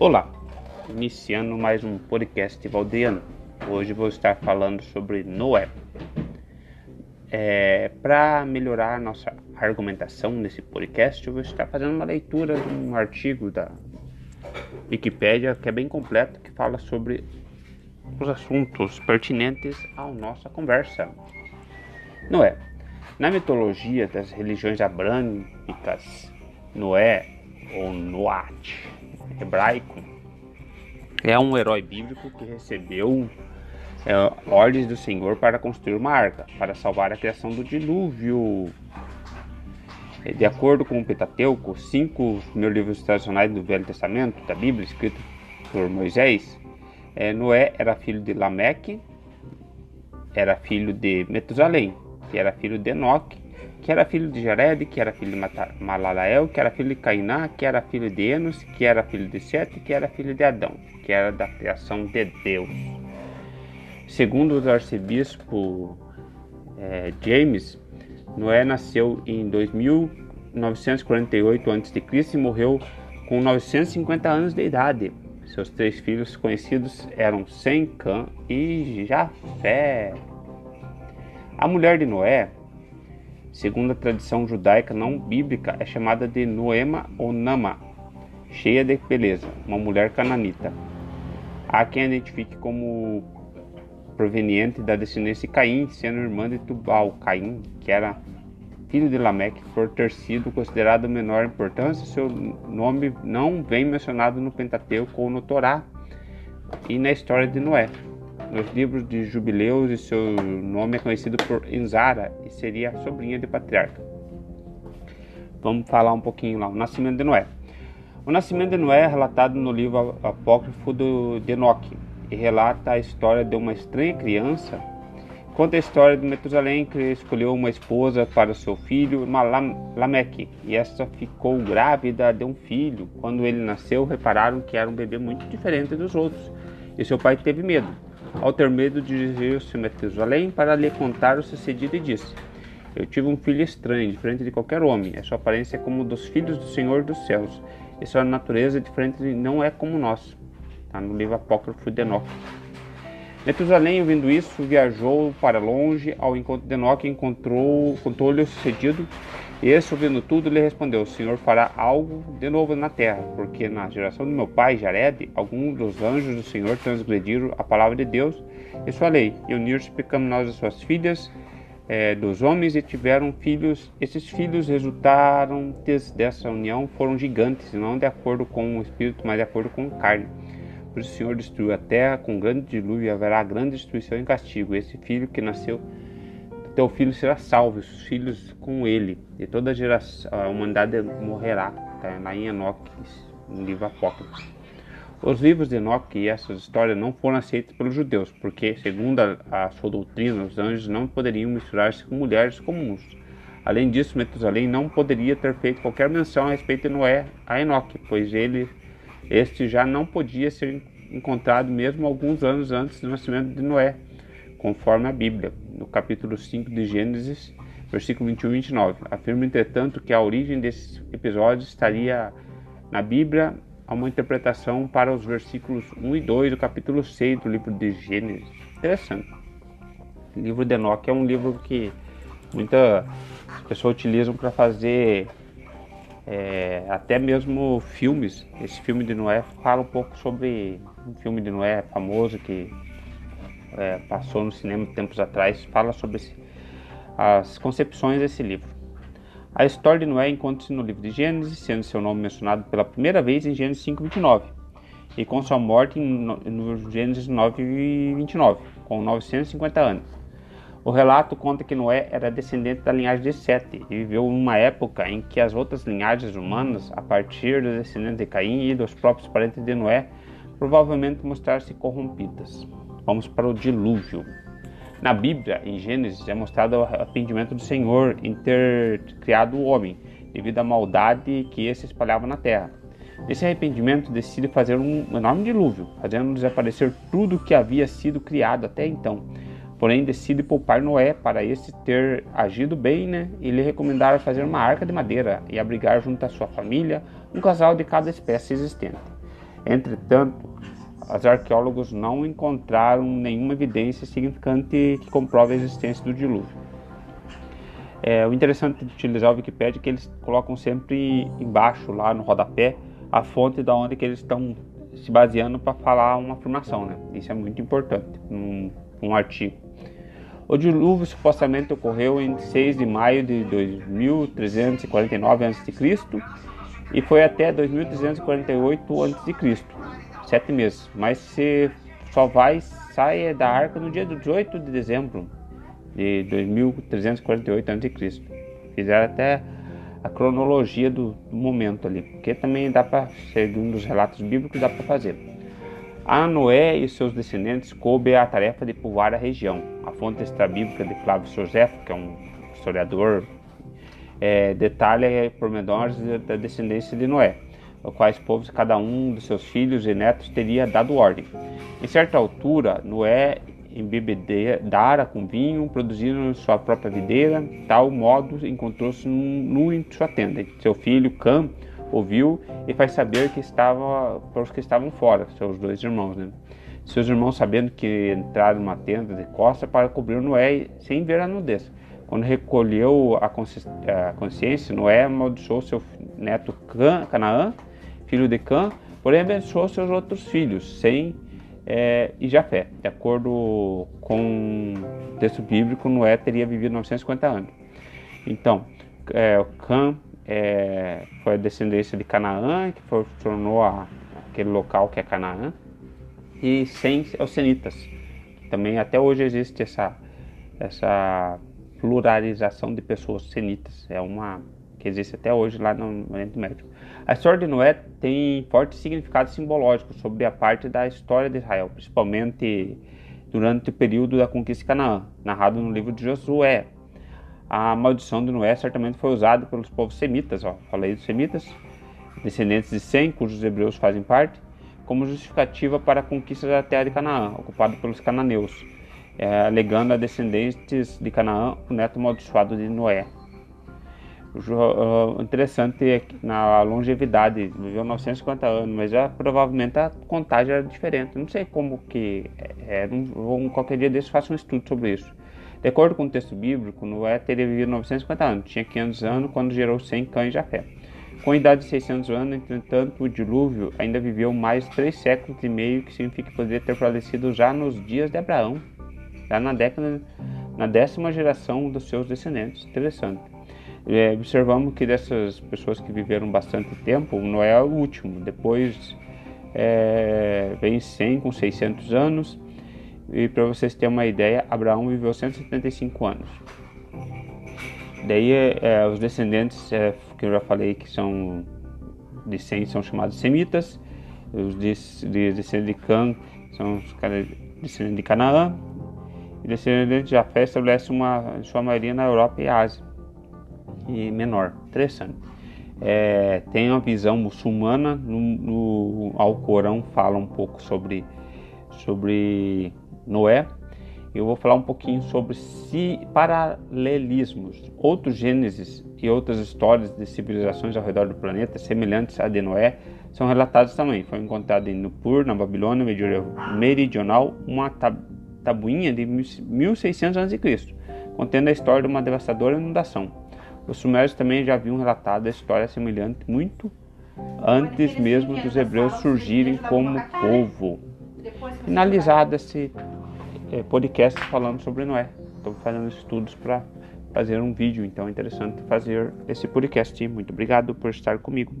Olá, iniciando mais um podcast valdeano. Hoje vou estar falando sobre Noé. É, Para melhorar nossa argumentação nesse podcast, eu vou estar fazendo uma leitura de um artigo da Wikipédia que é bem completo, que fala sobre os assuntos pertinentes à nossa conversa. Noé. Na mitologia das religiões abrâmicas, Noé ou Noat hebraico, é um herói bíblico que recebeu é, ordens do Senhor para construir uma arca, para salvar a criação do dilúvio. De acordo com o Pentateuco, cinco mil livros tradicionais do Velho Testamento, da Bíblia, escritos por Moisés, é, Noé era filho de Lameque, era filho de Metusalém, que era filho de Enoque, que era filho de Jared, que era filho de Malalael, que era filho de Cainá, que era filho de Enos, que era filho de Sete, que era filho de Adão, que era da criação de Deus. Segundo o arcebispo é, James, Noé nasceu em 2948 a.C. e morreu com 950 anos de idade. Seus três filhos conhecidos eram Sem, Cã e Jafé. A mulher de Noé segundo a tradição judaica não bíblica, é chamada de Noema ou Nama, cheia de beleza, uma mulher cananita. Há quem a identifique como proveniente da descendência de Caim, sendo irmã de Tubal, Caim, que era filho de Lameque, por ter sido considerado menor importância, seu nome não vem mencionado no Pentateuco ou no Torá e na história de Noé. Nos livros de Jubileus, e seu nome é conhecido por Enzara e seria a sobrinha de patriarca. Vamos falar um pouquinho lá, o nascimento de Noé. O nascimento de Noé é relatado no livro apócrifo do, de Enoque e relata a história de uma estranha criança. Conta a história de Metusalém que escolheu uma esposa para seu filho, Lameque, e esta ficou grávida de um filho. Quando ele nasceu, repararam que era um bebê muito diferente dos outros, e seu pai teve medo. Ao ter medo, dirigiu-se Metusalém para lhe contar o sucedido e disse: Eu tive um filho estranho, diferente de qualquer homem. A sua aparência é como dos filhos do Senhor dos céus, e sua natureza é diferente não é como nós. Está no livro apócrifo de Enoque. Metusalém, ouvindo isso, viajou para longe ao encontro de Enoque e encontrou, contou-lhe o sucedido esse, ouvindo tudo, lhe respondeu: O Senhor fará algo de novo na terra, porque na geração do meu pai, Jared, alguns dos anjos do Senhor transgrediram a palavra de Deus e sua lei, e uniram-se pecaminosas suas filhas é, dos homens e tiveram filhos. Esses filhos resultaram dessa união foram gigantes, não de acordo com o espírito, mas de acordo com a carne. Por o Senhor destruiu a terra com grande dilúvio e haverá grande destruição e castigo. Esse filho que nasceu teu filho será salvo, os filhos com ele, e toda a, geração, a humanidade morrerá. Está lá em Enoque, no livro Apócrifo. Os livros de Enoque e essas histórias não foram aceitos pelos judeus, porque, segundo a, a sua doutrina, os anjos não poderiam misturar-se com mulheres comuns. Além disso, Metusalém não poderia ter feito qualquer menção a respeito de Noé a Enoque, pois ele, este já não podia ser encontrado mesmo alguns anos antes do nascimento de Noé, conforme a Bíblia, no capítulo 5 de Gênesis, versículo 21 e 29. Afirma, entretanto, que a origem desses episódios estaria na Bíblia a uma interpretação para os versículos 1 e 2 do capítulo 6 do livro de Gênesis. Interessante. O livro de Enoque é um livro que muitas pessoas utilizam para fazer é, até mesmo filmes. Esse filme de Noé fala um pouco sobre um filme de Noé famoso que é, passou no cinema tempos atrás, fala sobre esse, as concepções desse livro. A história de Noé encontra-se no livro de Gênesis, sendo seu nome mencionado pela primeira vez em Gênesis 5:29 e com sua morte no Gênesis 9:29, com 950 anos. O relato conta que Noé era descendente da linhagem de Sete e viveu uma época em que as outras linhagens humanas, a partir dos descendentes de Caim e dos próprios parentes de Noé, provavelmente mostraram-se corrompidas. Vamos para o dilúvio. Na Bíblia, em Gênesis, é mostrado o arrependimento do Senhor em ter criado o homem, devido à maldade que esse espalhava na terra. Esse arrependimento decide fazer um enorme dilúvio, fazendo desaparecer tudo que havia sido criado até então. Porém, decide poupar Noé para esse ter agido bem, né? E lhe recomendar fazer uma arca de madeira e abrigar junto à sua família um casal de cada espécie existente. Entretanto, os arqueólogos não encontraram nenhuma evidência significante que comprove a existência do dilúvio. É, o interessante de utilizar o Wikipedia é que eles colocam sempre embaixo, lá no rodapé, a fonte da onde que eles estão se baseando para falar uma afirmação. Né? Isso é muito importante num, num artigo. O dilúvio supostamente ocorreu em 6 de maio de 2349 a.C. e foi até 2348 a.C., sete meses. Mas se só vai sair da arca no dia 18 de dezembro de 2348 a.C. Fizeram até a cronologia do, do momento ali, porque também dá para, segundo os relatos bíblicos, dá para fazer. A Noé e seus descendentes coube a tarefa de povoar a região. A fonte extra-bíblica de Flávio José, que é um historiador, é, detalha pormenores da descendência de Noé, os quais povos cada um dos seus filhos e netos teria dado ordem. Em certa altura, Noé embebedara com vinho, produziram sua própria videira, tal modo encontrou-se nu em sua tenda. Seu filho Cam ouviu e faz saber que estava para os que estavam fora, seus dois irmãos. Né? Seus irmãos, sabendo que entraram numa tenda de costa para cobrir Noé sem ver a nudez. Quando recolheu a, consciência, Noé amaldiçoou seu neto Canaã, filho de Cã, porém abençoou seus outros filhos, sem é, e Jafé. De acordo com o texto bíblico, Noé teria vivido 950 anos. Então, é, Cã é, foi a descendência de Canaã, que tornou a, aquele local que é Canaã, e sem os senitas. Também até hoje existe essa, essa pluralização de pessoas senitas. É uma que existe até hoje lá no Oriente Médio. A história de Noé tem forte significado simbológico sobre a parte da história de Israel, principalmente durante o período da conquista de Canaã, narrado no livro de Josué. A maldição de Noé certamente foi usada pelos povos semitas, ó, falei dos semitas, descendentes de Sem, cujos hebreus fazem parte, como justificativa para a conquista da terra de Canaã, ocupada pelos cananeus, é, alegando a descendentes de Canaã o neto amaldiçoado de Noé. O interessante é que na longevidade, viveu 950 anos, mas já provavelmente a contagem era diferente. Não sei como que era. É, um, qualquer dia desse faço um estudo sobre isso. De acordo com o texto bíblico, Noé teria vivido 950 anos, tinha 500 anos quando gerou 100 cães de Jafé. Com a idade de 600 anos, entretanto, o dilúvio ainda viveu mais três séculos e meio, que significa que poderia ter falecido já nos dias de Abraão, já na década, na décima geração dos seus descendentes. Interessante. É, observamos que dessas pessoas que viveram bastante tempo, Noé é o último. Depois é, vem 100 com 600 anos. E para vocês terem uma ideia, Abraão viveu 175 anos. Daí é, é, os descendentes, é, que eu já falei que são de 100, são chamados semitas. Os de, de descendentes de Cã são os descendentes de Canaã. E descendentes de Jafé estabelece uma, em sua maioria na Europa e Ásia e menor. Interessante. É, tem uma visão muçulmana, no, no Alcorão fala um pouco sobre, sobre Noé. Eu vou falar um pouquinho sobre si, paralelismos, outros Gênesis e outras histórias de civilizações ao redor do planeta semelhantes à de Noé são relatados também. Foi encontrado em Nupur, na Babilônia meridional, uma tabuinha de 1600 a.C., contendo a história de uma devastadora inundação. Os sumérios também já haviam relatado a história semelhante muito antes mesmo dos hebreus surgirem como povo. Finalizado esse é, podcast falando sobre Noé. Estou fazendo estudos para fazer um vídeo, então é interessante fazer esse podcast. Muito obrigado por estar comigo.